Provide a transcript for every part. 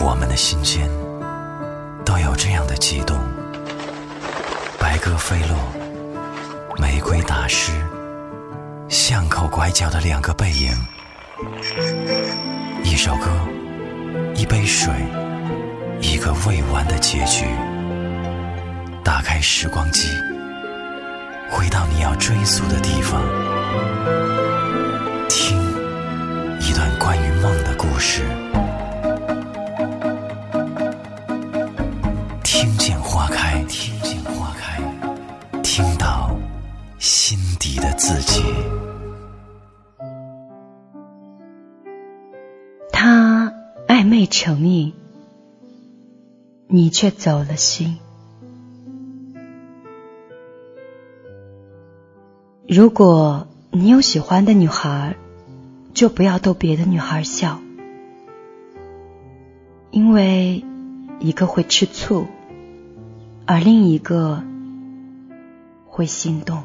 我们的心间都有这样的悸动。白鸽飞落，玫瑰打湿，巷口拐角的两个背影。一首歌，一杯水，一个未完的结局。打开时光机，回到你要追溯的地方，听一段关于梦的故事。自己。他暧昧成瘾，你却走了心。如果你有喜欢的女孩，就不要逗别的女孩笑，因为一个会吃醋，而另一个会心动。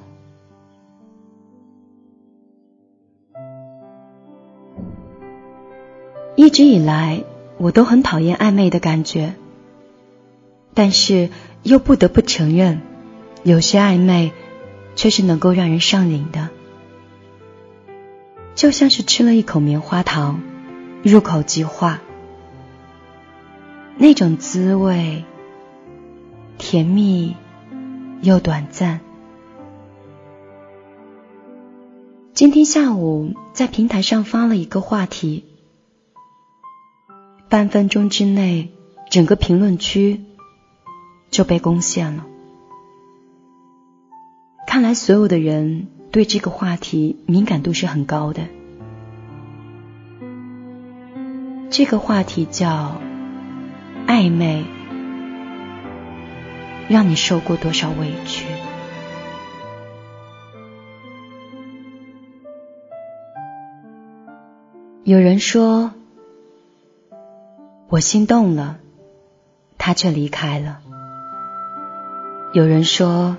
一直以来，我都很讨厌暧昧的感觉，但是又不得不承认，有些暧昧。却是能够让人上瘾的，就像是吃了一口棉花糖，入口即化，那种滋味甜蜜又短暂。今天下午在平台上发了一个话题，半分钟之内，整个评论区就被攻陷了。看来所有的人对这个话题敏感度是很高的。这个话题叫暧昧，让你受过多少委屈？有人说我心动了，他却离开了。有人说。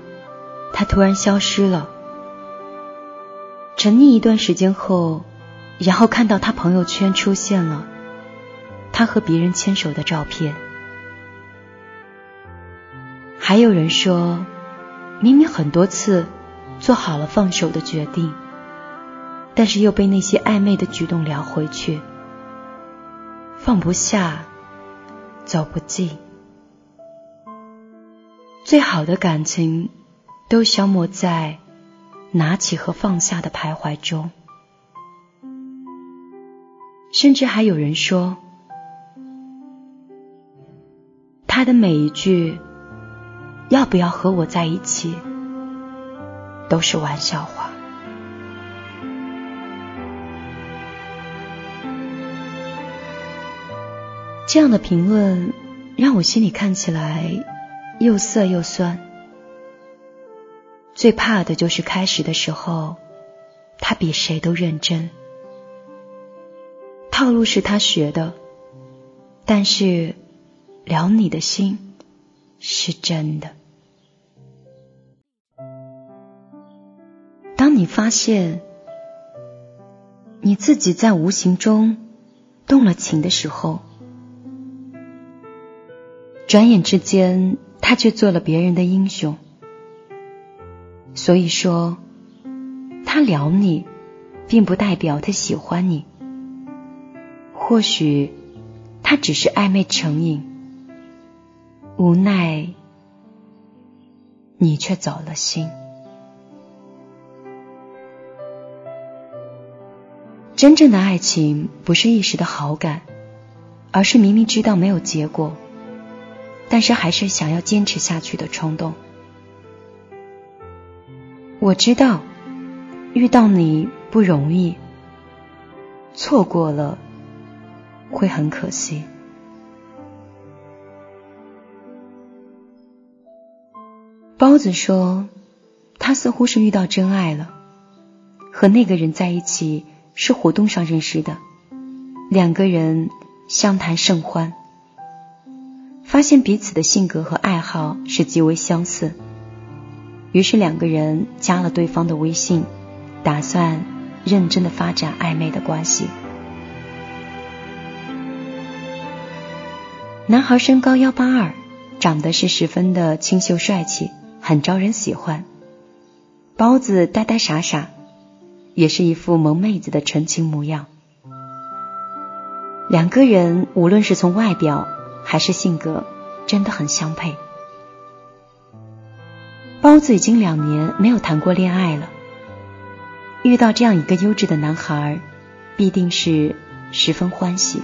他突然消失了，沉溺一段时间后，然后看到他朋友圈出现了他和别人牵手的照片。还有人说，明明很多次做好了放手的决定，但是又被那些暧昧的举动撩回去，放不下，走不进，最好的感情。都消磨在拿起和放下的徘徊中，甚至还有人说，他的每一句“要不要和我在一起”都是玩笑话。这样的评论让我心里看起来又涩又酸。最怕的就是开始的时候，他比谁都认真，套路是他学的，但是撩你的心是真的。当你发现你自己在无形中动了情的时候，转眼之间他却做了别人的英雄。所以说，他撩你，并不代表他喜欢你。或许他只是暧昧成瘾，无奈你却走了心。真正的爱情不是一时的好感，而是明明知道没有结果，但是还是想要坚持下去的冲动。我知道遇到你不容易，错过了会很可惜。包子说，他似乎是遇到真爱了，和那个人在一起是活动上认识的，两个人相谈甚欢，发现彼此的性格和爱好是极为相似。于是两个人加了对方的微信，打算认真的发展暧昧的关系。男孩身高幺八二，长得是十分的清秀帅气，很招人喜欢。包子呆呆傻傻，也是一副萌妹子的纯情模样。两个人无论是从外表还是性格，真的很相配。包子已经两年没有谈过恋爱了，遇到这样一个优质的男孩，必定是十分欢喜。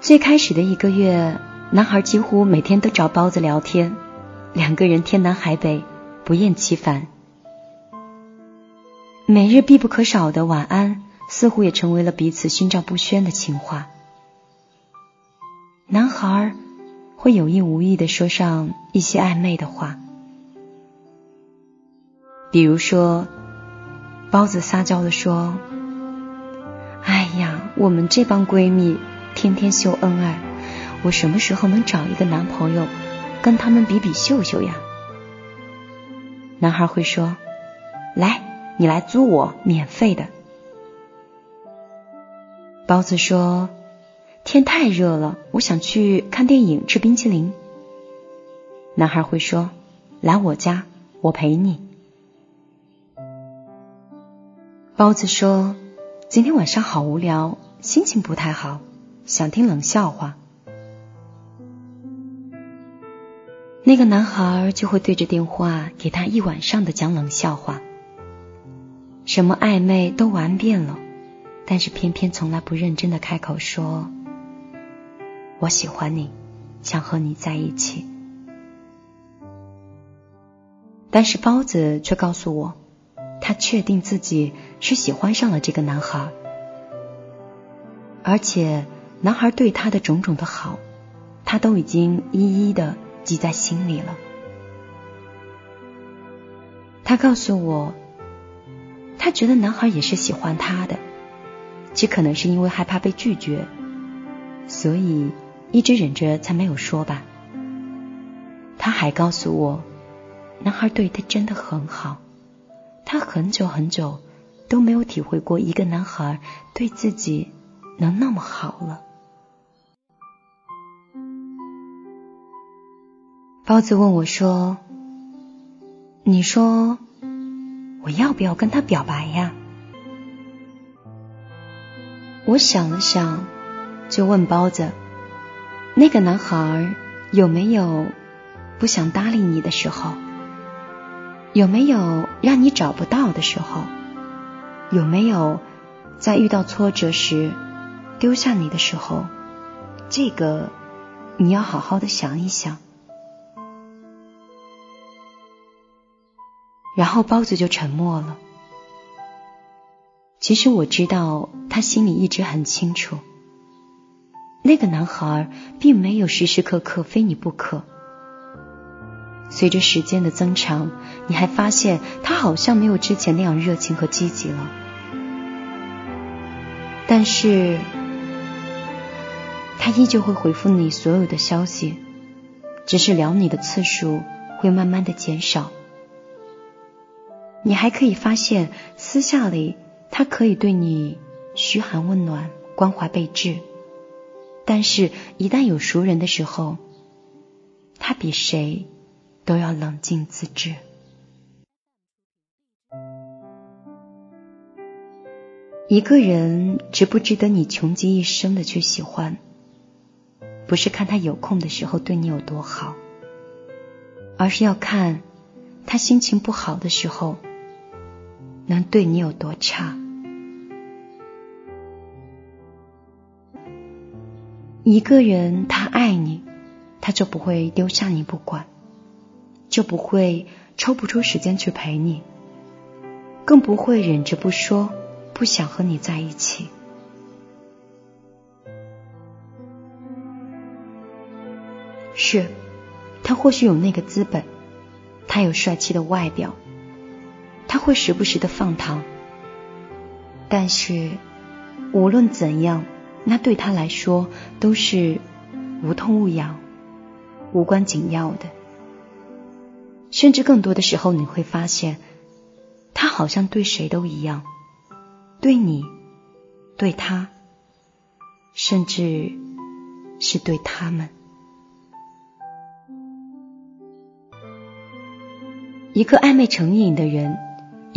最开始的一个月。男孩几乎每天都找包子聊天，两个人天南海北，不厌其烦。每日必不可少的晚安，似乎也成为了彼此心照不宣的情话。男孩会有意无意的说上一些暧昧的话，比如说，包子撒娇的说：“哎呀，我们这帮闺蜜天天秀恩爱。”我什么时候能找一个男朋友，跟他们比比秀秀呀？男孩会说：“来，你来租我，免费的。”包子说：“天太热了，我想去看电影，吃冰淇淋。”男孩会说：“来我家，我陪你。”包子说：“今天晚上好无聊，心情不太好，想听冷笑话。”那个男孩就会对着电话给他一晚上的讲冷笑话，什么暧昧都玩遍了，但是偏偏从来不认真的开口说“我喜欢你，想和你在一起”。但是包子却告诉我，他确定自己是喜欢上了这个男孩，而且男孩对他的种种的好，他都已经一一的。记在心里了。他告诉我，他觉得男孩也是喜欢他的，只可能是因为害怕被拒绝，所以一直忍着才没有说吧。他还告诉我，男孩对他真的很好，他很久很久都没有体会过一个男孩对自己能那么好了。包子问我说：“你说我要不要跟他表白呀？”我想了想，就问包子：“那个男孩有没有不想搭理你的时候？有没有让你找不到的时候？有没有在遇到挫折时丢下你的时候？这个你要好好的想一想。”然后包子就沉默了。其实我知道，他心里一直很清楚，那个男孩并没有时时刻刻非你不可。随着时间的增长，你还发现他好像没有之前那样热情和积极了。但是，他依旧会回复你所有的消息，只是聊你的次数会慢慢的减少。你还可以发现，私下里他可以对你嘘寒问暖、关怀备至，但是，一旦有熟人的时候，他比谁都要冷静自制。一个人值不值得你穷极一生的去喜欢，不是看他有空的时候对你有多好，而是要看他心情不好的时候。能对你有多差？一个人他爱你，他就不会丢下你不管，就不会抽不出时间去陪你，更不会忍着不说，不想和你在一起。是，他或许有那个资本，他有帅气的外表。他会时不时的放糖，但是无论怎样，那对他来说都是无痛无痒、无关紧要的。甚至更多的时候，你会发现，他好像对谁都一样，对你对他，甚至是对他们。一个暧昧成瘾的人，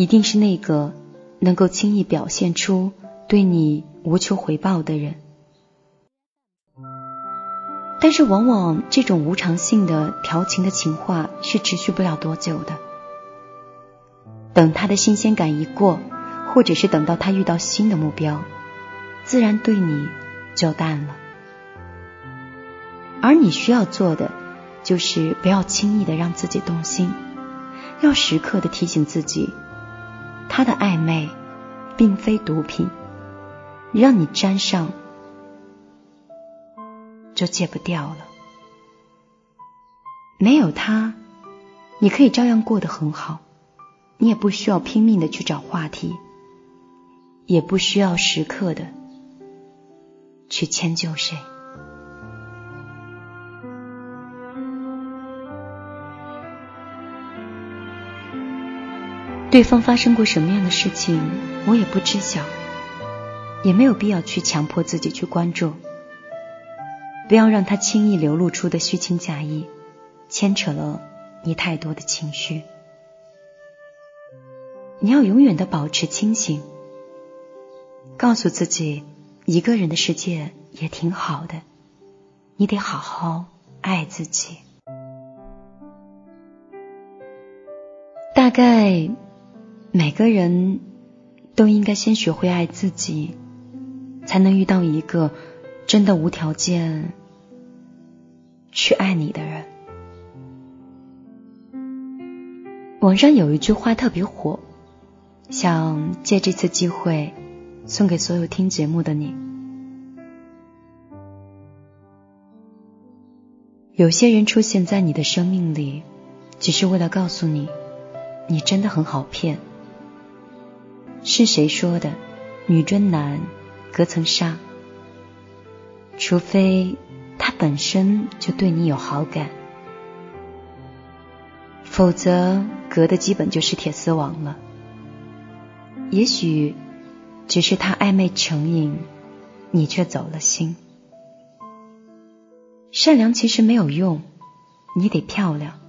一定是那个能够轻易表现出对你无求回报的人。但是，往往这种无偿性的调情的情话是持续不了多久的。等他的新鲜感一过，或者是等到他遇到新的目标，自然对你就淡了。而你需要做的，就是不要轻易的让自己动心，要时刻的提醒自己，他的暧昧并非毒品，让你沾上。就戒不掉了。没有他，你可以照样过得很好，你也不需要拼命的去找话题，也不需要时刻的去迁就谁。对方发生过什么样的事情，我也不知晓，也没有必要去强迫自己去关注。不要让他轻易流露出的虚情假意，牵扯了你太多的情绪。你要永远的保持清醒，告诉自己，一个人的世界也挺好的。你得好好爱自己。大概每个人都应该先学会爱自己，才能遇到一个真的无条件。去爱你的人。网上有一句话特别火，想借这次机会送给所有听节目的你。有些人出现在你的生命里，只是为了告诉你，你真的很好骗。是谁说的？女追男隔层纱，除非。他本身就对你有好感，否则隔的基本就是铁丝网了。也许只是他暧昧成瘾，你却走了心。善良其实没有用，你得漂亮。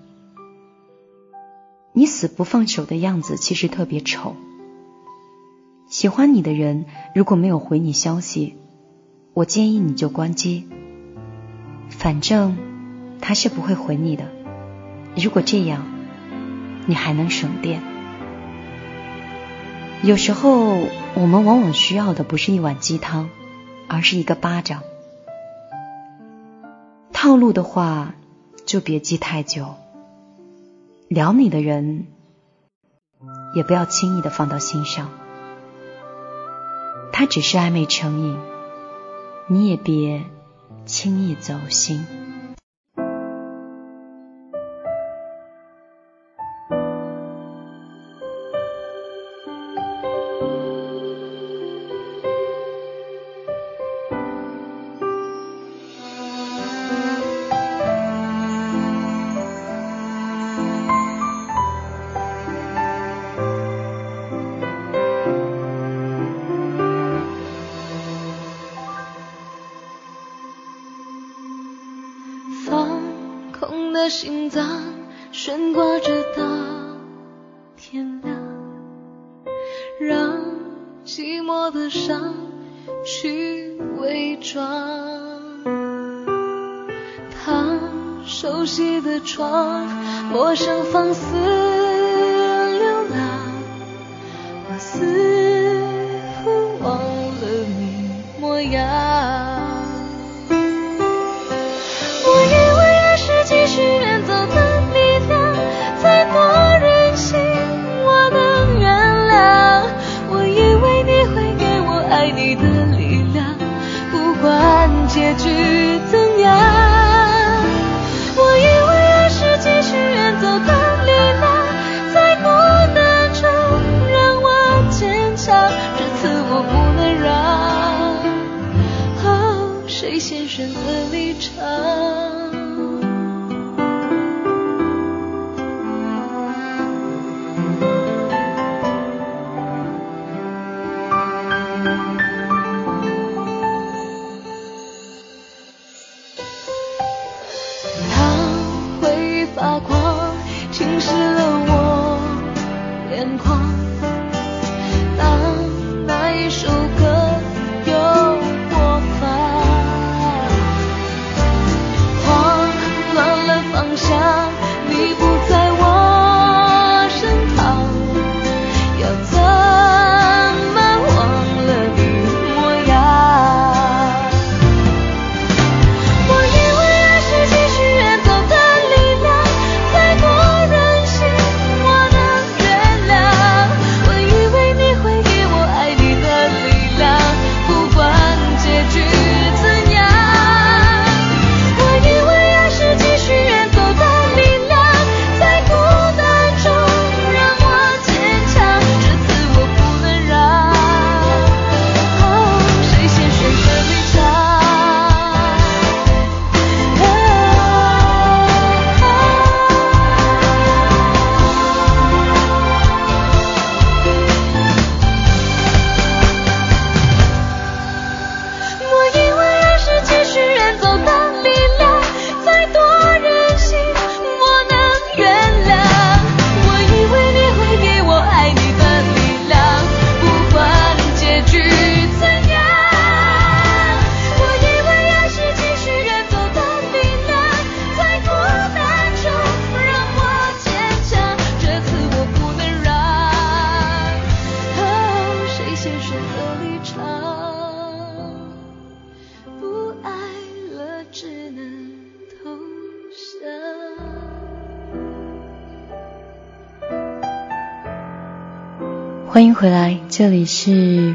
你死不放手的样子其实特别丑。喜欢你的人如果没有回你消息，我建议你就关机。反正他是不会回你的。如果这样，你还能省电。有时候，我们往往需要的不是一碗鸡汤，而是一个巴掌。套路的话，就别记太久。撩你的人，也不要轻易的放到心上。他只是暧昧成瘾，你也别。轻易走心。当悬挂着到天亮，让寂寞的伤去伪装。他熟悉的床，陌生放肆你的力量不管结局欢迎回来，这里是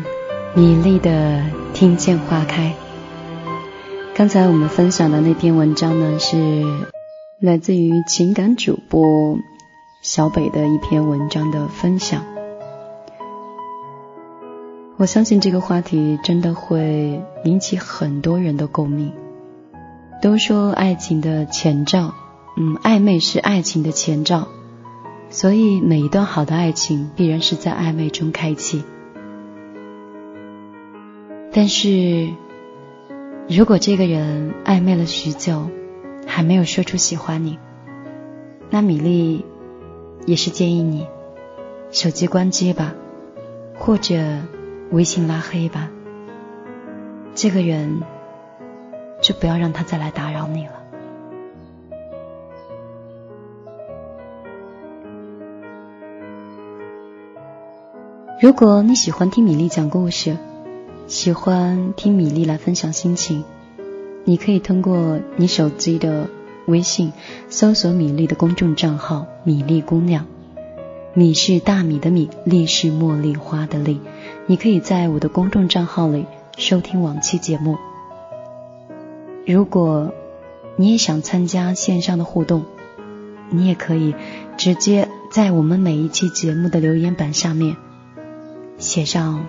米粒的听见花开。刚才我们分享的那篇文章呢，是来自于情感主播小北的一篇文章的分享。我相信这个话题真的会引起很多人的共鸣。都说爱情的前兆，嗯，暧昧是爱情的前兆，所以每一段好的爱情必然是在暧昧中开启。但是。如果这个人暧昧了许久，还没有说出喜欢你，那米粒也是建议你手机关机吧，或者微信拉黑吧。这个人就不要让他再来打扰你了。如果你喜欢听米粒讲故事。喜欢听米粒来分享心情，你可以通过你手机的微信搜索米粒的公众账号“米粒姑娘”，米是大米的米，粒是茉莉花的粒。你可以在我的公众账号里收听往期节目。如果你也想参加线上的互动，你也可以直接在我们每一期节目的留言板下面写上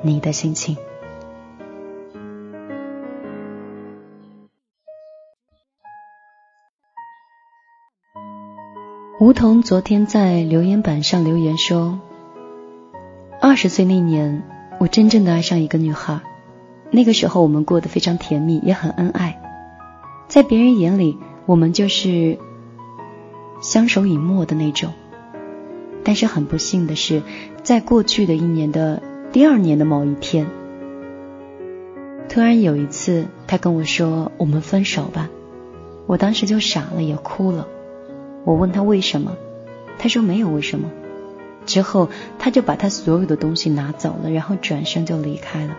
你的心情。梧桐昨天在留言板上留言说：“二十岁那年，我真正的爱上一个女孩。那个时候，我们过得非常甜蜜，也很恩爱。在别人眼里，我们就是相守以沫的那种。但是很不幸的是，在过去的一年的第二年的某一天，突然有一次，他跟我说：‘我们分手吧。’我当时就傻了，也哭了。”我问他为什么，他说没有为什么。之后他就把他所有的东西拿走了，然后转身就离开了，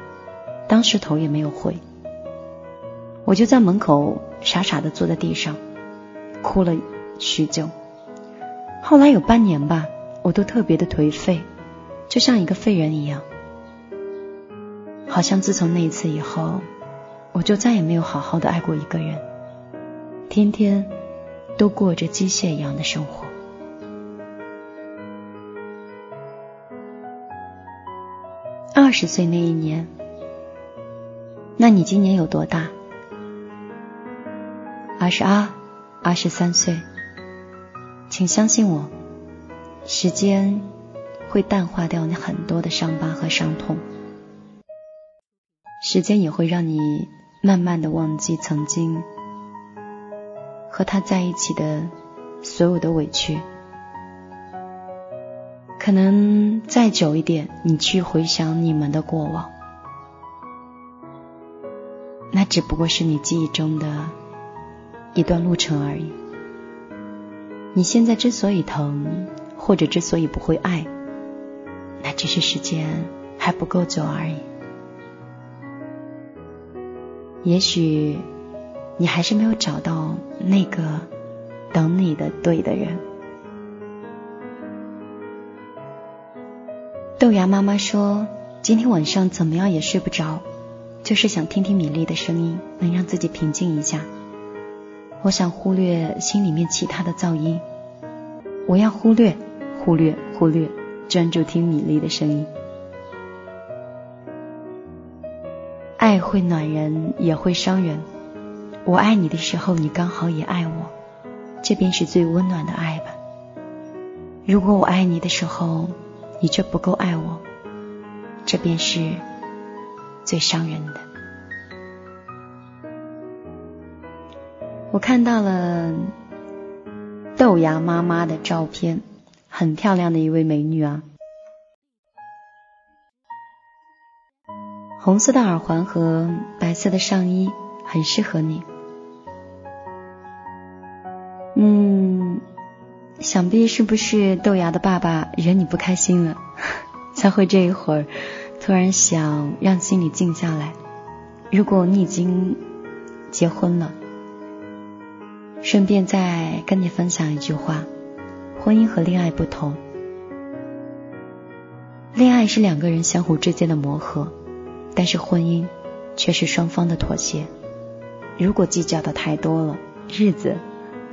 当时头也没有回。我就在门口傻傻的坐在地上，哭了许久。后来有半年吧，我都特别的颓废，就像一个废人一样。好像自从那一次以后，我就再也没有好好的爱过一个人，天天。都过着机械一样的生活。二十岁那一年，那你今年有多大？二十二，二十三岁。请相信我，时间会淡化掉你很多的伤疤和伤痛，时间也会让你慢慢的忘记曾经。和他在一起的所有的委屈，可能再久一点，你去回想你们的过往，那只不过是你记忆中的一段路程而已。你现在之所以疼，或者之所以不会爱，那只是时间还不够久而已。也许。你还是没有找到那个等你的对的人。豆芽妈妈说：“今天晚上怎么样也睡不着，就是想听听米粒的声音，能让自己平静一下。我想忽略心里面其他的噪音，我要忽略、忽略、忽略，专注听米粒的声音。爱会暖人，也会伤人。”我爱你的时候，你刚好也爱我，这便是最温暖的爱吧。如果我爱你的时候，你却不够爱我，这便是最伤人的。我看到了豆芽妈妈的照片，很漂亮的一位美女啊，红色的耳环和白色的上衣很适合你。嗯，想必是不是豆芽的爸爸惹你不开心了，才会这一会儿突然想让心里静下来。如果你已经结婚了，顺便再跟你分享一句话：婚姻和恋爱不同，恋爱是两个人相互之间的磨合，但是婚姻却是双方的妥协。如果计较的太多了，日子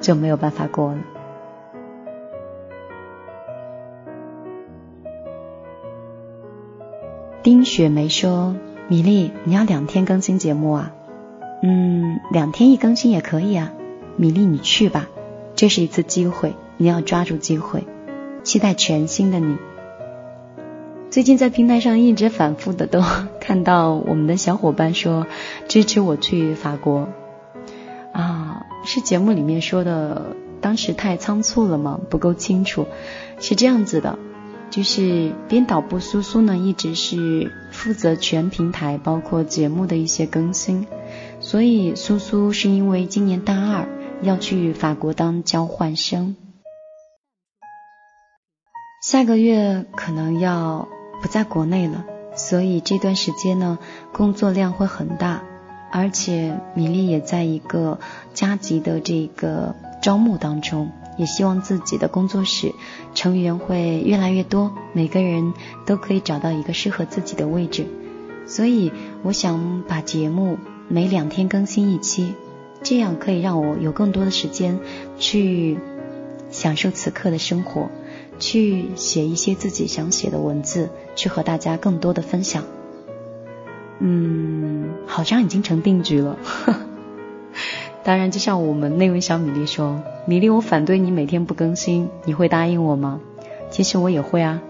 就没有办法过了。丁雪梅说：“米粒，你要两天更新节目啊？嗯，两天一更新也可以啊。米粒，你去吧，这是一次机会，你要抓住机会。期待全新的你。最近在平台上一直反复的都 看到我们的小伙伴说支持我去法国啊，是节目里面说的，当时太仓促了吗？不够清楚，是这样子的。”就是编导部苏苏呢，一直是负责全平台，包括节目的一些更新。所以苏苏是因为今年大二要去法国当交换生，下个月可能要不在国内了，所以这段时间呢，工作量会很大，而且米粒也在一个加急的这个招募当中。也希望自己的工作室成员会越来越多，每个人都可以找到一个适合自己的位置。所以我想把节目每两天更新一期，这样可以让我有更多的时间去享受此刻的生活，去写一些自己想写的文字，去和大家更多的分享。嗯，好像已经成定局了。当然，就像我们那位小米粒说：“米粒，我反对你每天不更新，你会答应我吗？”其实我也会啊，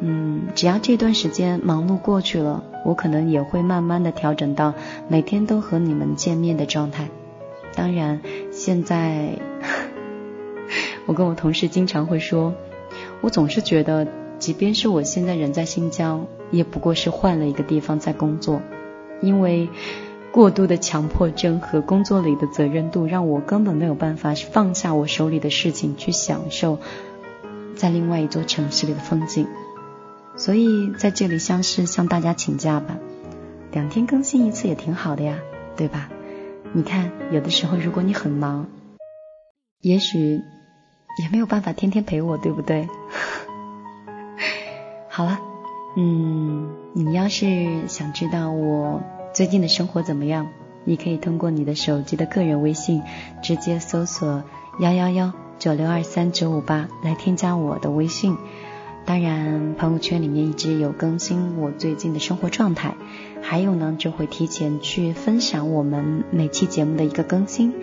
嗯，只要这段时间忙碌过去了，我可能也会慢慢的调整到每天都和你们见面的状态。当然，现在 我跟我同事经常会说，我总是觉得，即便是我现在人在新疆，也不过是换了一个地方在工作，因为。过度的强迫症和工作里的责任度，让我根本没有办法放下我手里的事情，去享受在另外一座城市里的风景。所以在这里，像是向大家请假吧，两天更新一次也挺好的呀，对吧？你看，有的时候如果你很忙，也许也没有办法天天陪我，对不对？好了，嗯，你要是想知道我。最近的生活怎么样？你可以通过你的手机的个人微信，直接搜索幺幺幺九六二三九五八来添加我的微信。当然，朋友圈里面一直有更新我最近的生活状态，还有呢就会提前去分享我们每期节目的一个更新。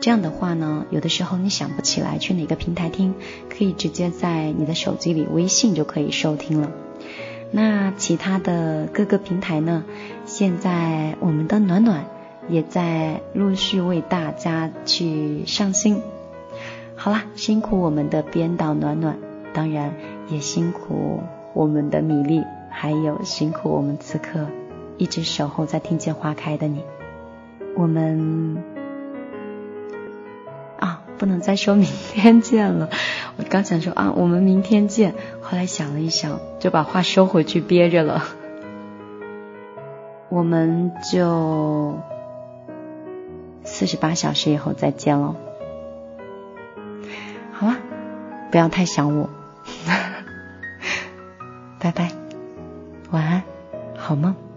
这样的话呢，有的时候你想不起来去哪个平台听，可以直接在你的手机里微信就可以收听了。那其他的各个平台呢？现在我们的暖暖也在陆续为大家去上新。好啦，辛苦我们的编导暖暖，当然也辛苦我们的米粒，还有辛苦我们此刻一直守候在听见花开的你。我们，不能再说明天见了。我刚想说啊，我们明天见，后来想了一想，就把话收回去憋着了。我们就四十八小时以后再见喽，好吧，不要太想我，拜拜，晚安，好梦。